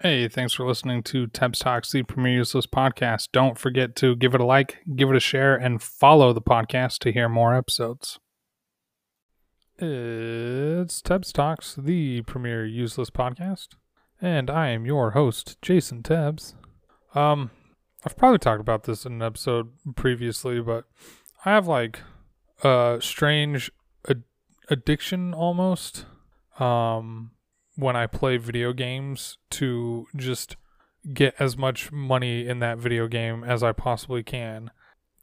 Hey, thanks for listening to Tebs Talks, the Premier Useless podcast. Don't forget to give it a like, give it a share, and follow the podcast to hear more episodes. It's Tebs Talks, the Premier Useless podcast, and I am your host, Jason Tebs. Um, I've probably talked about this in an episode previously, but I have like a strange ad- addiction almost. Um, when I play video games to just get as much money in that video game as I possibly can.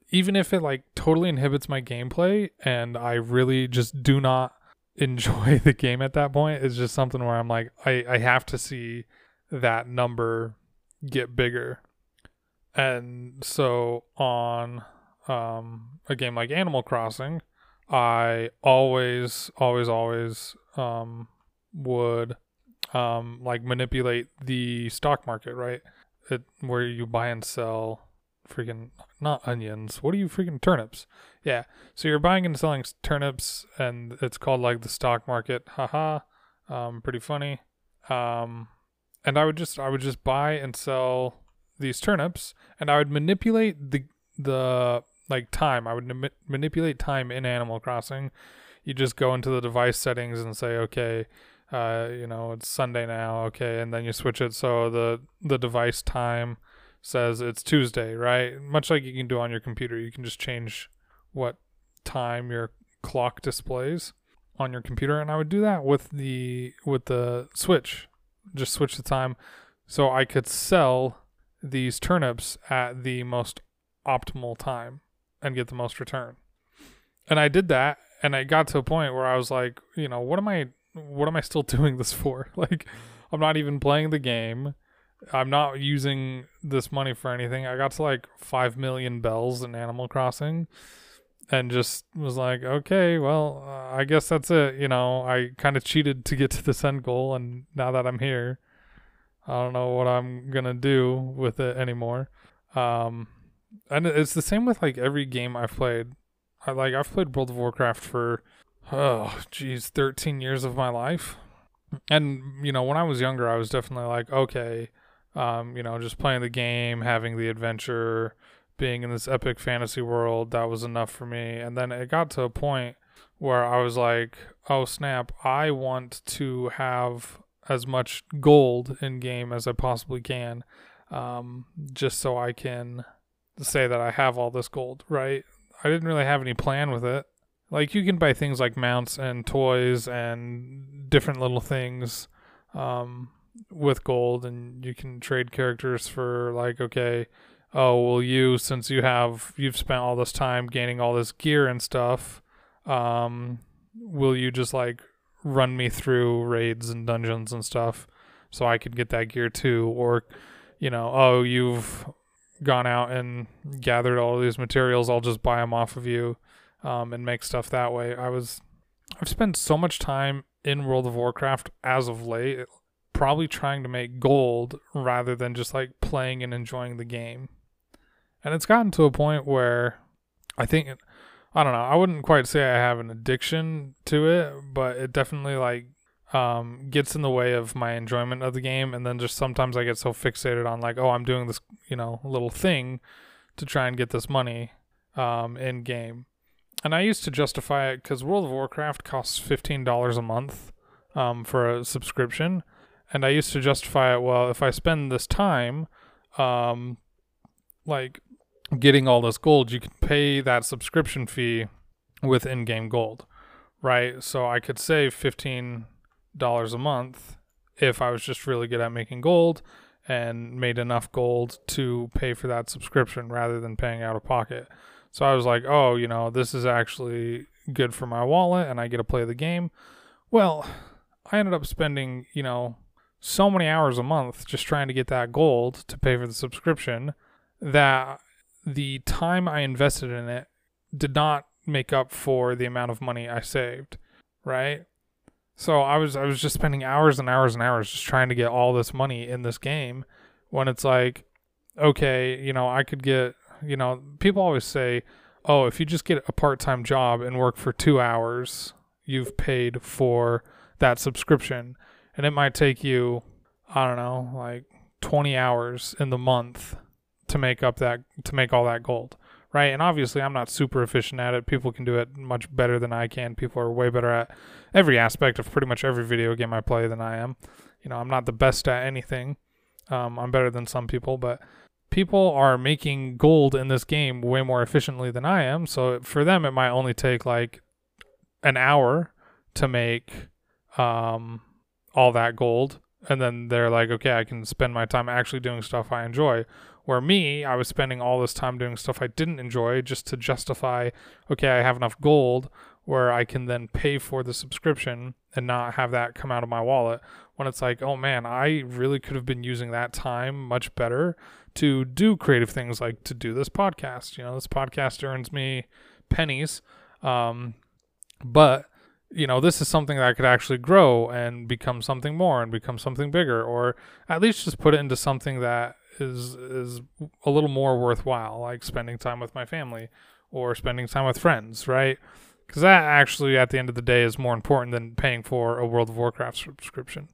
Even if it like totally inhibits my gameplay and I really just do not enjoy the game at that point, it's just something where I'm like, I, I have to see that number get bigger. And so on um, a game like Animal Crossing, I always, always, always um, would um, like manipulate the stock market, right? It, where you buy and sell freaking not onions. What are you freaking turnips? Yeah. So you're buying and selling turnips, and it's called like the stock market. Haha. Um, pretty funny. Um, and I would just I would just buy and sell these turnips, and I would manipulate the the like time. I would ma- manipulate time in Animal Crossing. You just go into the device settings and say, okay, uh, you know, it's Sunday now, okay, and then you switch it so the the device time says it's Tuesday, right? Much like you can do on your computer, you can just change what time your clock displays on your computer, and I would do that with the with the switch, just switch the time, so I could sell these turnips at the most optimal time and get the most return. And I did that, and I got to a point where I was like, you know, what am I what am I still doing this for? Like, I'm not even playing the game. I'm not using this money for anything. I got to like 5 million bells in Animal Crossing and just was like, okay, well, uh, I guess that's it. You know, I kind of cheated to get to this end goal. And now that I'm here, I don't know what I'm going to do with it anymore. Um, and it's the same with like every game I've played. I like, I've played World of Warcraft for oh geez 13 years of my life? And you know when i was younger i was definitely like okay um, you know just playing the game having the adventure being in this epic fantasy world that was enough for me. And then it got to a point where i was like oh snap i want to have as much gold in game as i possibly can um, just so i can say that i have all this gold right? I didn't really have any plan with it like you can buy things like mounts and toys and different little things um, with gold, and you can trade characters for like okay, oh well you since you have you've spent all this time gaining all this gear and stuff, um, will you just like run me through raids and dungeons and stuff so I could get that gear too, or you know oh you've gone out and gathered all these materials, I'll just buy them off of you um, and make stuff that way. I was I've spent so much time in World of Warcraft as of late, probably trying to make gold rather than just like playing and enjoying the game. And it's gotten to a point where I think I don't know, I wouldn't quite say I have an addiction to it, but it definitely like um, gets in the way of my enjoyment of the game and then just sometimes I get so fixated on like, oh, I'm doing this, you know, little thing to try and get this money um, in game and I used to justify it because World of Warcraft costs fifteen dollars a month um, for a subscription, and I used to justify it. Well, if I spend this time, um, like getting all this gold, you can pay that subscription fee with in-game gold, right? So I could save fifteen dollars a month if I was just really good at making gold and made enough gold to pay for that subscription rather than paying out of pocket. So I was like, oh, you know, this is actually good for my wallet and I get to play the game. Well, I ended up spending, you know, so many hours a month just trying to get that gold to pay for the subscription that the time I invested in it did not make up for the amount of money I saved, right? So I was I was just spending hours and hours and hours just trying to get all this money in this game when it's like okay, you know, I could get you know, people always say, oh, if you just get a part time job and work for two hours, you've paid for that subscription. And it might take you I don't know, like 20 hours in the month to make up that to make all that gold, right? And obviously, I'm not super efficient at it. People can do it much better than I can. People are way better at every aspect of pretty much every video game I play than I am. You know, I'm not the best at anything. Um, I'm better than some people, but people are making gold in this game way more efficiently than I am. So for them, it might only take like an hour to make um, all that gold. And then they're like, okay, I can spend my time actually doing stuff I enjoy. Where me, I was spending all this time doing stuff I didn't enjoy just to justify, okay, I have enough gold where I can then pay for the subscription and not have that come out of my wallet. When it's like, oh man, I really could have been using that time much better to do creative things like to do this podcast. You know, this podcast earns me pennies. Um, but you know, this is something that could actually grow and become something more and become something bigger, or at least just put it into something that is is a little more worthwhile, like spending time with my family or spending time with friends, right? Because that actually, at the end of the day, is more important than paying for a World of Warcraft subscription.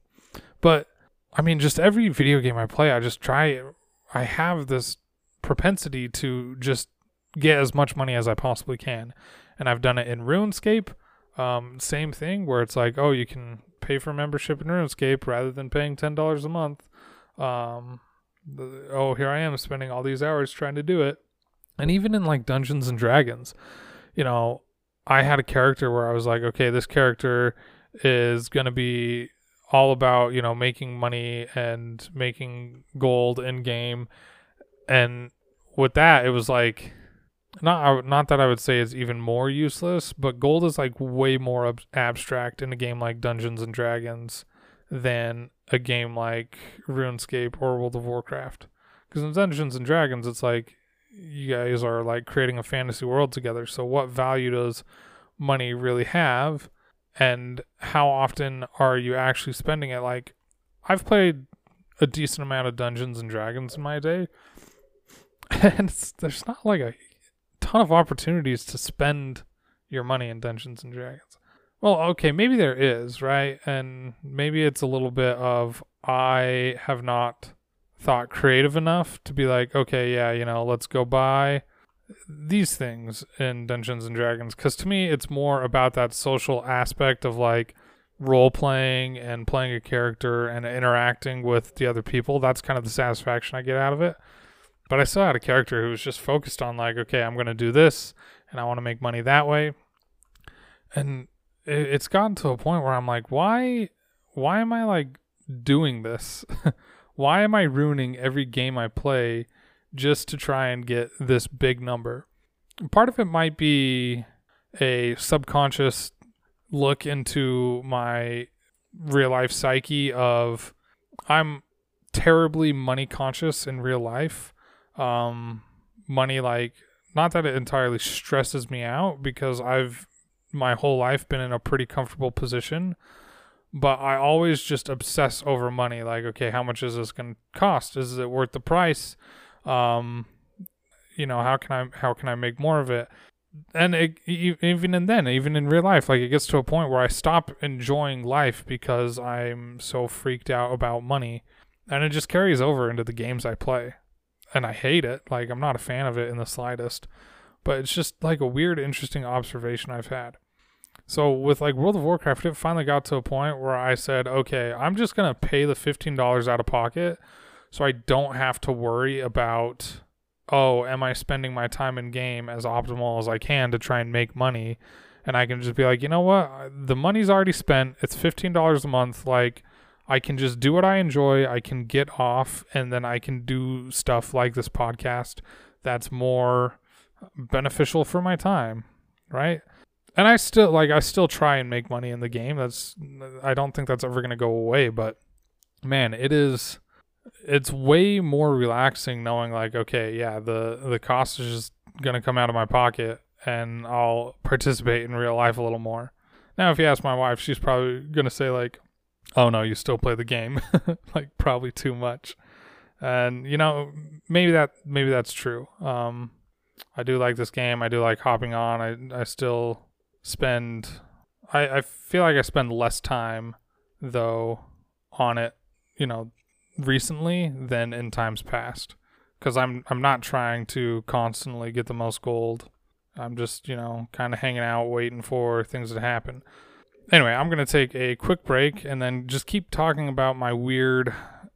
But I mean, just every video game I play, I just try. I have this propensity to just get as much money as I possibly can, and I've done it in RuneScape. Um, same thing where it's like, oh, you can pay for membership in RuneScape rather than paying ten dollars a month. Um, the, oh, here I am spending all these hours trying to do it, and even in like Dungeons and Dragons, you know, I had a character where I was like, okay, this character is gonna be all about you know making money and making gold in game, and with that, it was like not not that I would say it's even more useless, but gold is like way more ab- abstract in a game like Dungeons and Dragons than a game like RuneScape or World of Warcraft. Because in Dungeons and Dragons, it's like you guys are like creating a fantasy world together. So what value does money really have? And how often are you actually spending it? Like I've played a decent amount of Dungeons and Dragons in my day. And there's not like a ton of opportunities to spend your money in Dungeons and Dragons. Well, okay, maybe there is, right? And maybe it's a little bit of I have not thought creative enough to be like, okay, yeah, you know, let's go buy these things in Dungeons and Dragons cuz to me it's more about that social aspect of like role playing and playing a character and interacting with the other people. That's kind of the satisfaction I get out of it. But I still had a character who was just focused on like, okay, I'm gonna do this, and I want to make money that way. And it's gotten to a point where I'm like, why, why am I like doing this? why am I ruining every game I play just to try and get this big number? Part of it might be a subconscious look into my real life psyche of I'm terribly money conscious in real life um, money like not that it entirely stresses me out because I've my whole life been in a pretty comfortable position, but I always just obsess over money. Like, okay, how much is this going to cost? Is it worth the price? Um, you know, how can I how can I make more of it? And it, even in then, even in real life, like it gets to a point where I stop enjoying life because I'm so freaked out about money, and it just carries over into the games I play and I hate it. Like I'm not a fan of it in the slightest. But it's just like a weird, interesting observation I've had. So with like World of Warcraft, it finally got to a point where I said, okay, I'm just gonna pay the fifteen dollars out of pocket, so I don't have to worry about, oh, am I spending my time in game as optimal as I can to try and make money, and I can just be like, you know what, the money's already spent. It's fifteen dollars a month. Like I can just do what I enjoy. I can get off and then I can do stuff like this podcast that's more beneficial for my time, right? And I still like I still try and make money in the game. That's I don't think that's ever going to go away, but man, it is it's way more relaxing knowing like okay, yeah, the the cost is just going to come out of my pocket and I'll participate in real life a little more. Now, if you ask my wife, she's probably going to say like oh no, you still play the game, like probably too much. And you know, maybe that maybe that's true. Um, I do like this game. I do like hopping on. I I still spend. I I feel like I spend less time though on it. You know, recently than in times past because I'm I'm not trying to constantly get the most gold. I'm just you know kind of hanging out, waiting for things to happen. Anyway, I'm gonna take a quick break and then just keep talking about my weird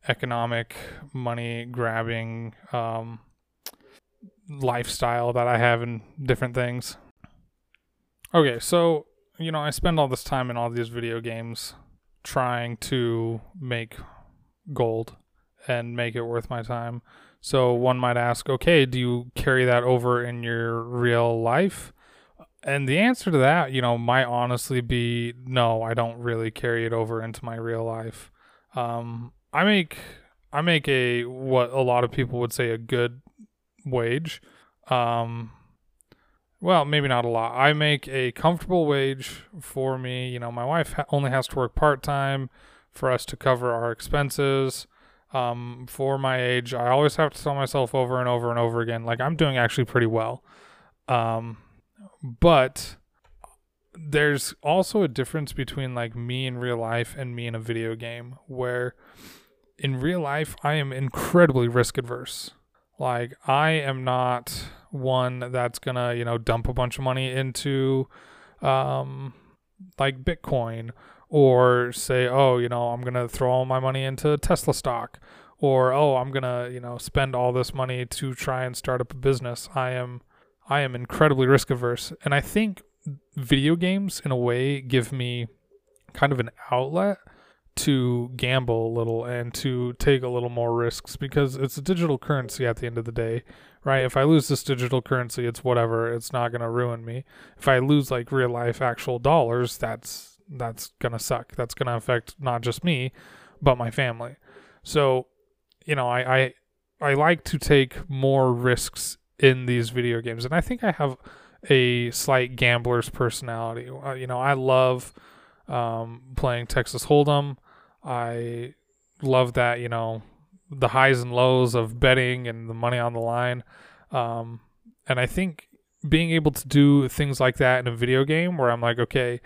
economic money grabbing um, lifestyle that I have in different things. Okay, so you know I spend all this time in all these video games trying to make gold and make it worth my time. So one might ask, okay, do you carry that over in your real life? And the answer to that, you know, might honestly be no, I don't really carry it over into my real life. Um, I make I make a what a lot of people would say a good wage. Um, well, maybe not a lot. I make a comfortable wage for me. You know, my wife only has to work part time for us to cover our expenses um, for my age. I always have to tell myself over and over and over again, like I'm doing actually pretty well. Um, but there's also a difference between like me in real life and me in a video game where in real life I am incredibly risk adverse. Like I am not one that's gonna, you know, dump a bunch of money into um like Bitcoin or say, oh, you know, I'm to throw all my money into Tesla stock or oh, I'm to, you know, spend all this money to try and start up a business. I am I am incredibly risk averse and I think video games in a way give me kind of an outlet to gamble a little and to take a little more risks because it's a digital currency at the end of the day, right? If I lose this digital currency, it's whatever. It's not going to ruin me. If I lose like real life actual dollars, that's that's gonna suck. That's gonna affect not just me, but my family. So, you know, I I, I like to take more risks in these video games, and I think I have a slight gambler's personality. Uh, you know, I love um, playing Texas Hold'em. I love that. You know, the highs and lows of betting and the money on the line. Um, and I think being able to do things like that in a video game where I'm like, okay,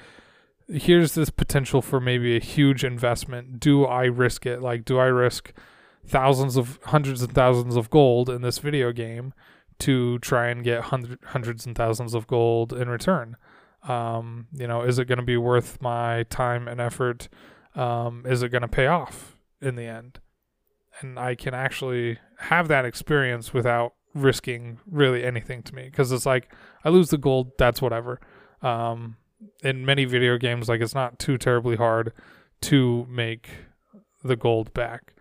here's this potential for maybe a huge investment. Do I risk it? Like, do I risk thousands of hundreds and thousands of gold in this video game to try and get hundred, hundreds and thousands of gold in return? Um, you know, is it going to be worth my time and effort? Um, is it going to pay off in the end? And I can actually have that experience without risking really anything to me because it's like I lose the gold, that's whatever. Um, in many video games, like it's not too terribly hard to make the gold back,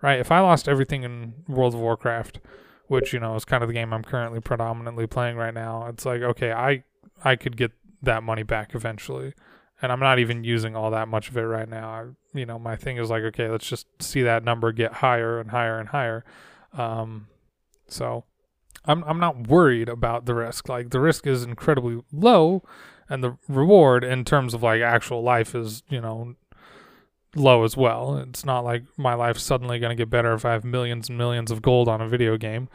right? If I lost everything in World of Warcraft, which you know is kind of the game I'm currently predominantly playing right now, it's like okay, I I could get that money back eventually, and I'm not even using all that much of it right now. I, you know, my thing is like okay, let's just see that number get higher and higher and higher. Um, so I'm I'm not worried about the risk. Like the risk is incredibly low and the reward in terms of like actual life is you know low as well. It's not like my life's suddenly going to get better if I have millions and millions of gold on a video game.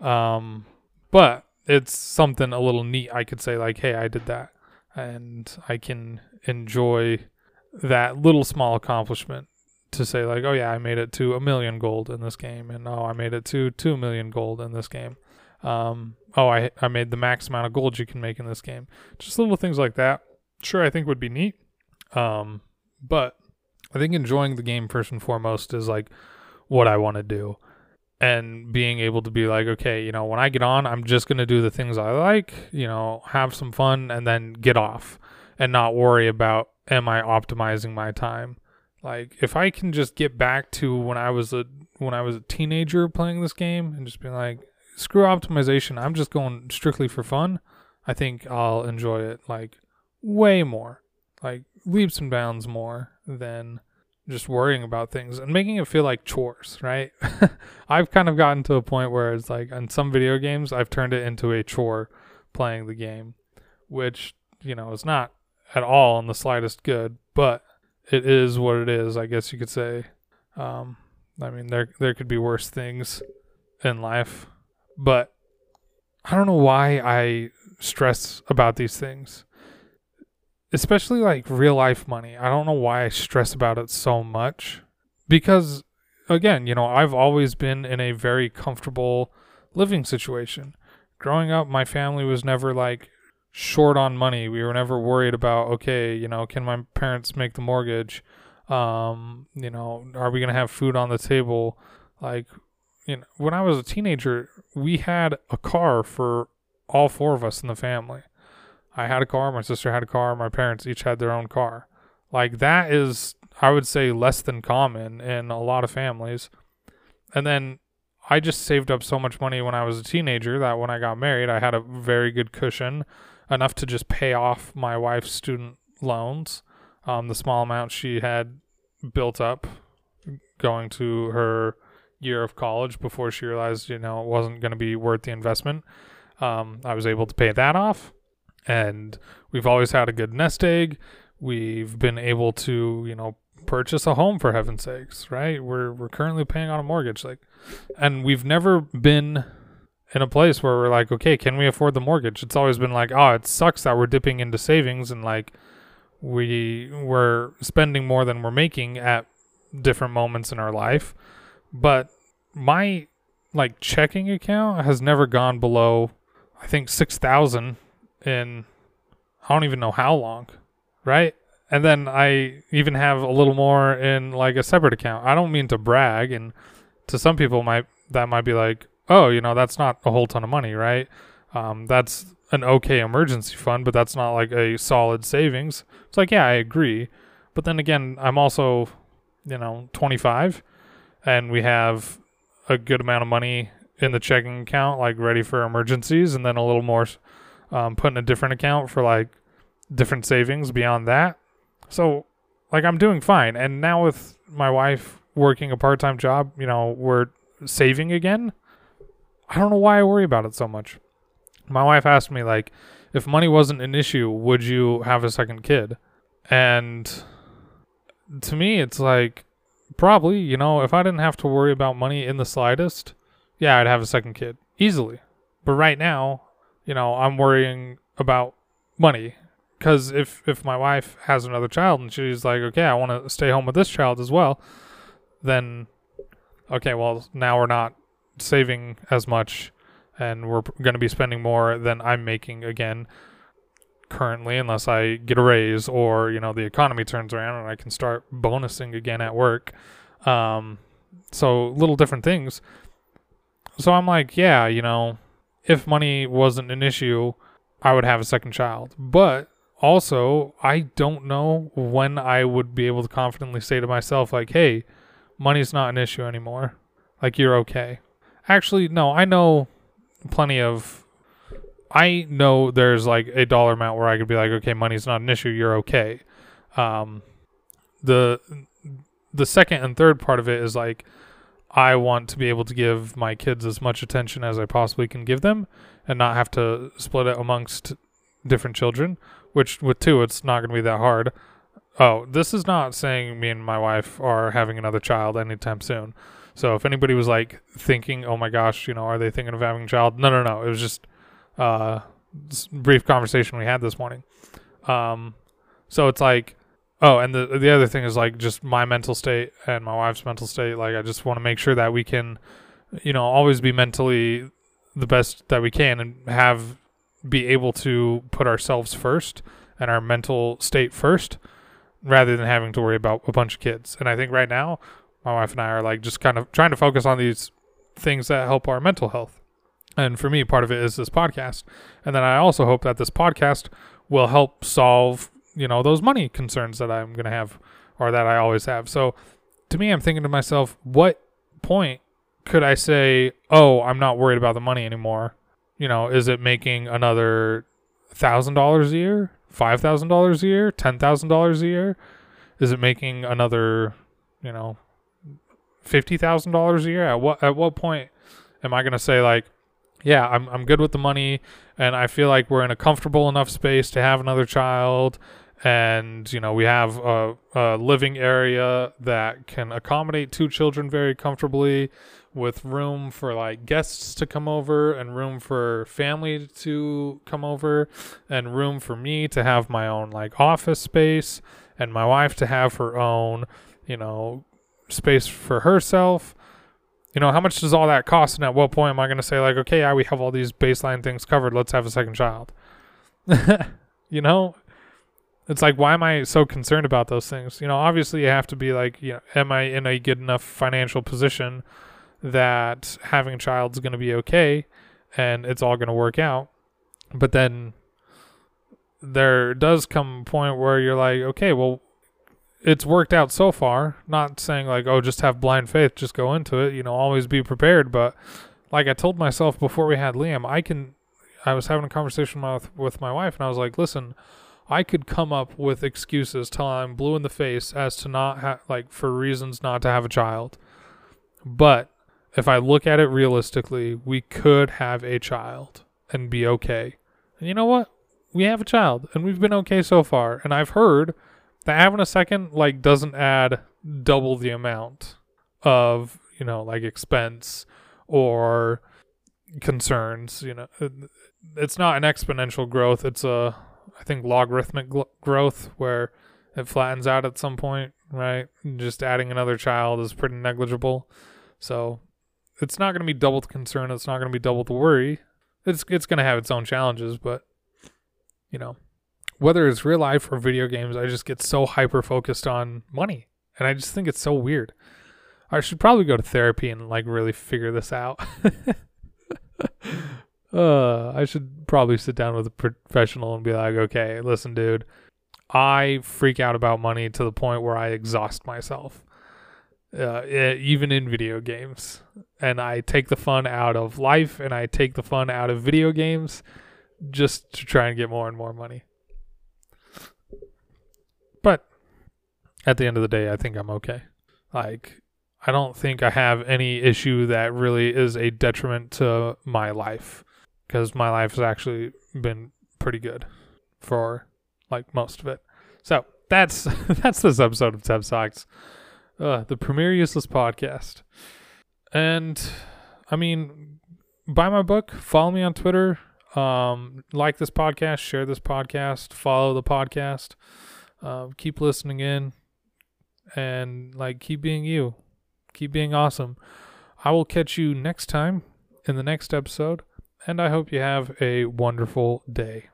Um, but it's something a little neat. I could say like, hey, I did that, and I can enjoy that little small accomplishment to say like, oh yeah, I made it to a million gold in this game, and oh, I made it to two million gold in this game. Um, oh, I I made the max amount of gold you can make in this game. Just little things like that. Sure, I think would be neat. Um, but I think enjoying the game first and foremost is like what I want to do. And being able to be like, okay, you know, when I get on, I'm just going to do the things I like, you know, have some fun and then get off and not worry about am I optimizing my time. Like if I can just get back to when I was a when I was a teenager playing this game and just being like, screw optimization. I'm just going strictly for fun. I think I'll enjoy it like way more, like leaps and bounds more than just worrying about things and making it feel like chores, right? I've kind of gotten to a point where it's like in some video games, I've turned it into a chore playing the game, which, you know, is not at all in the slightest good, but it is what it is, I guess you could say. Um, I mean, there there could be worse things in life but I don't know why I stress about these things. Especially like real life money. I don't know why I stress about it so much because again, you know, I've always been in a very comfortable living situation. Growing up, my family was never like short on money. We were never worried about, okay, you know, can my parents make the mortgage? Um, you know, are we going to have food on the table? Like, you know, when I was a teenager, we had a car for all four of us in the family. I had a car, my sister had a car, my parents each had their own car. Like that is I would say less than common in a lot of families. And then I just saved up so much money when I was a teenager that when I got married, I had a very good cushion, enough to just pay off my wife's student loans, um, the small amount she had built up going to her year of college before she realized, you know, it wasn't going to be worth the investment. Um, I was able to pay that off. And we've always had a good nest egg. We've been able to, you know, purchase a home for heaven's sakes, right? We're we're currently paying on a mortgage, like, and we've never been in a place where we're like, okay, can we afford the mortgage? It's always been like, oh, it sucks that we're dipping into savings and like we we're spending more than we're making at different moments in our life. But my like checking account has never gone below I think 6,000 in I don't even know how long, right? and then I even have a little more in like a separate account. I don't mean to brag, and to some people might that might be like, oh, you know, that's not a whole ton of money, right? Um, that's an okay emergency fund, but that's not like a solid savings. It's like, yeah, I agree, but then again, I'm also, you know, 25, and we have a good amount of money in the checking account, like ready for emergencies, and then a little more um, put in a different account for like different savings beyond that. So, like, I'm doing fine. And now with my wife working a part time job, you know, we're saving again. I don't know why I worry about it so much. My wife asked me, like, if money wasn't an issue, would you have a second kid? And to me, it's like, probably, you know, if I didn't have to worry about money in the slightest, yeah, I'd have a second kid easily. But right now, you know, I'm worrying about money because if if my wife has another child and she's like, okay, I want to stay home with this child as well, then okay, well now we're not saving as much, and we're going to be spending more than I'm making again currently unless I get a raise or you know the economy turns around and I can start bonusing again at work. Um, so little different things. So I'm like, yeah, you know, if money wasn't an issue, I would have a second child. But also, I don't know when I would be able to confidently say to myself, like, hey, money's not an issue anymore. Like, you're okay. Actually, no, I know plenty of. I know there's like a dollar amount where I could be like, okay, money's not an issue. You're okay. Um, the the second and third part of it is like, I want to be able to give my kids as much attention as I possibly can give them, and not have to split it amongst different children which with two, it's not going to be that hard. Oh, this is not saying me and my wife are having another child anytime soon. So if anybody was like thinking, oh my gosh, you know, are they thinking of having a child? No, no, no. It was just uh, brief conversation we had this morning. Um, so it's like, oh, and the the other thing is like just my mental state and my wife's mental state. Like I just want to make sure that we can, you know, always be mentally the best that we can and have be able to put ourselves first and our mental state first rather than having to worry about a bunch of kids. And I think right now, my wife and I are like just kind of trying to focus on these things that help our mental health. And for me, part of it is this podcast. And then I also hope that this podcast will help solve, you know, those money concerns that I'm to have or that I always have. So to me, I'm thinking to myself, what point could I say, oh, I'm not worried about the money anymore? you know, is it making another thousand dollars a year, five thousand dollars a year, ten thousand dollars a year? Is it making another, you know, fifty thousand dollars a year? At what at what point am I gonna say like, yeah, I'm I'm good with the money, and I feel like we're in a comfortable enough space to have another child, and you know we have a, a living area that can accommodate two children very comfortably with room for like guests to come over and room for family to come over and room for me to have my own like office space and my wife to have her own, you know, space for herself. You know, how much does all that cost? And at what point am I going to say, like, okay, yeah, we have all these baseline things covered. Let's have a second child. you know, it's like, why am I so concerned about those things? You know, obviously, you have to be like, you know, am I in a good enough financial position that having a child is going to be okay and it's all going to work out? But then there does come a point where you're like, okay, well, it's worked out so far. Not saying like, oh, just have blind faith, just go into it. You know, always be prepared. But like I told myself before we had Liam, I can. I was having a conversation with with my wife, and I was like, listen, I could come up with excuses till I'm blue in the face as to not like for reasons not to have a child. But if I look at it realistically, we could have a child and be okay. And you know what? We have a child and we've been okay so far. And I've heard that having a second like doesn't add double the amount of, you know, like expense or concerns, you know. It's not an exponential growth, it's a I think logarithmic gl- growth where it flattens out at some point, right? Just adding another child is pretty negligible. So, it's not going to be double the concern, it's not going to be double the worry. It's it's going to have its own challenges, but you know, whether it's real life or video games, I just get so hyper focused on money. And I just think it's so weird. I should probably go to therapy and like really figure this out. uh, I should probably sit down with a professional and be like, okay, listen, dude, I freak out about money to the point where I exhaust myself, uh, even in video games. And I take the fun out of life and I take the fun out of video games just to try and get more and more money. But at the end of the day, I think I'm okay. Like, I don't think I have any issue that really is a detriment to my life because my life has actually been pretty good for like most of it. So that's that's this episode of Tebs Talks, uh, the premier useless podcast. And I mean, buy my book, follow me on Twitter, um, like this podcast, share this podcast, follow the podcast, uh, keep listening in, and like keep being you, keep being awesome. I will catch you next time in the next episode, and I hope you have a wonderful day.